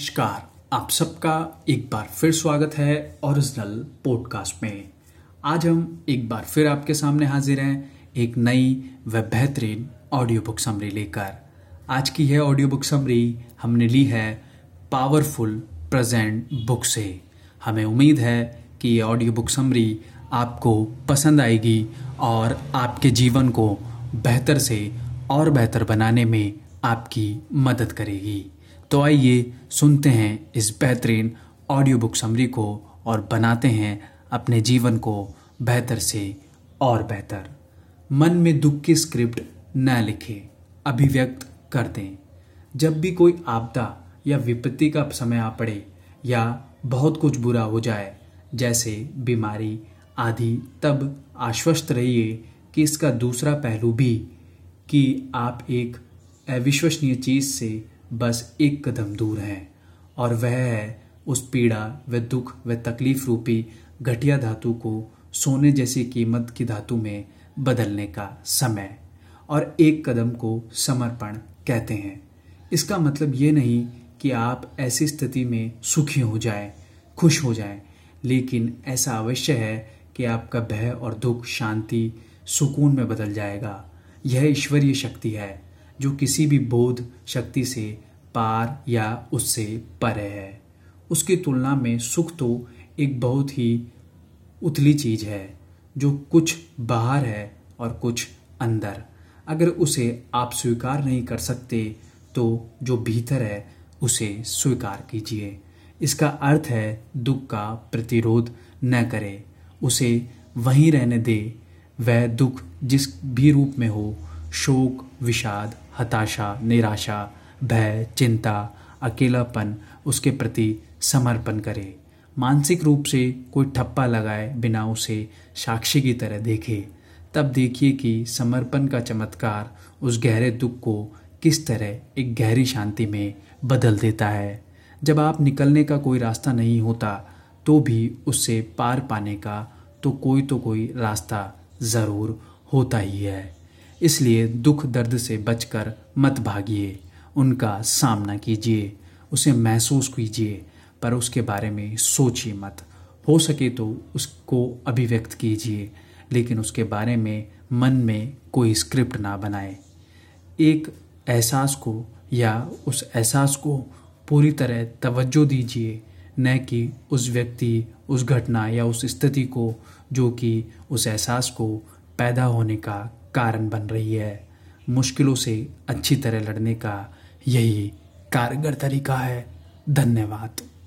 नमस्कार। आप सबका एक बार फिर स्वागत है ओरिजिनल पॉडकास्ट में। आज हम एक बार फिर आपके सामने हाजिर हैं एक नई व बेहतरीन ऑडियो बुक समरी लेकर। आज की यह ऑडियो बुक समरी हमने ली है पावरफुल प्रेजेंट बुक से। हमें उम्मीद है कि ये ऑडियो बुक समरी आपको पसंद आएगी और आपके जीवन को बेहतर से और बेहतर बनाने में आपकी मदद करेगी। तो आइए सुनते हैं इस बेहतरीन ऑडियो बुक समरी को और बनाते हैं अपने जीवन को बेहतर से और बेहतर। मन में दुख की स्क्रिप्ट न लिखें, अभिव्यक्त कर दें। जब भी कोई आपदा या विपत्ति का समय आ पड़े या बहुत कुछ बुरा हो जाए, जैसे बीमारी आदि, तब आश्वस्त रहिए कि इसका दूसरा पहलू भी कि आप एक अविश्वसनीय चीज़ से बस एक कदम दूर हैं और वह है उस पीड़ा व दुख व तकलीफ़ रूपी घटिया धातु को सोने जैसी कीमत की धातु में बदलने का समय और एक कदम को समर्पण कहते हैं। इसका मतलब ये नहीं कि आप ऐसी स्थिति में सुखी हो जाएँ, खुश हो जाएँ, लेकिन ऐसा अवश्य है कि आपका भय और दुख शांति सुकून में बदल जाएगा। यह ईश्वरीय शक्ति है। जो किसी भी बोध शक्ति से पार या उससे परे है। उसकी तुलना में सुख तो एक बहुत ही उथली चीज़ है, जो कुछ बाहर है और कुछ अंदर। अगर उसे आप स्वीकार नहीं कर सकते तो जो भीतर है, उसे स्वीकार कीजिए। इसका अर्थ है, दुख का प्रतिरोध न करें। उसे वहीं रहने दे। वह दुख जिस भी रूप में हो, शोक, विषाद हताशा, निराशा, भय, चिंता, अकेलापन उसके प्रति समर्पण करे। मानसिक रूप से कोई ठप्पा लगाए बिना उसे साक्षी की तरह देखे। तब देखिए कि समर्पण का चमत्कार उस गहरे दुख को किस तरह एक गहरी शांति में बदल देता है। जब आप निकलने का कोई रास्ता नहीं होता तो भी उससे पार पाने का तो कोई तो कोई रास्ता ज़रूर होता ही है। इसलिए दुख दर्द से बचकर मत भागिए, उनका सामना कीजिए, उसे महसूस कीजिए, पर उसके बारे में सोचिए मत। हो सके तो उसको अभिव्यक्त कीजिए, लेकिन उसके बारे में मन में कोई स्क्रिप्ट ना बनाए। एक एहसास को या उस एहसास को पूरी तरह तवज्जो दीजिए, न कि उस व्यक्ति, उस घटना या उस स्थिति को, जो कि उस एहसास को पैदा होने का कारण बन रही है। मुश्किलों से अच्छी तरह लड़ने का यही कारगर तरीका है। धन्यवाद।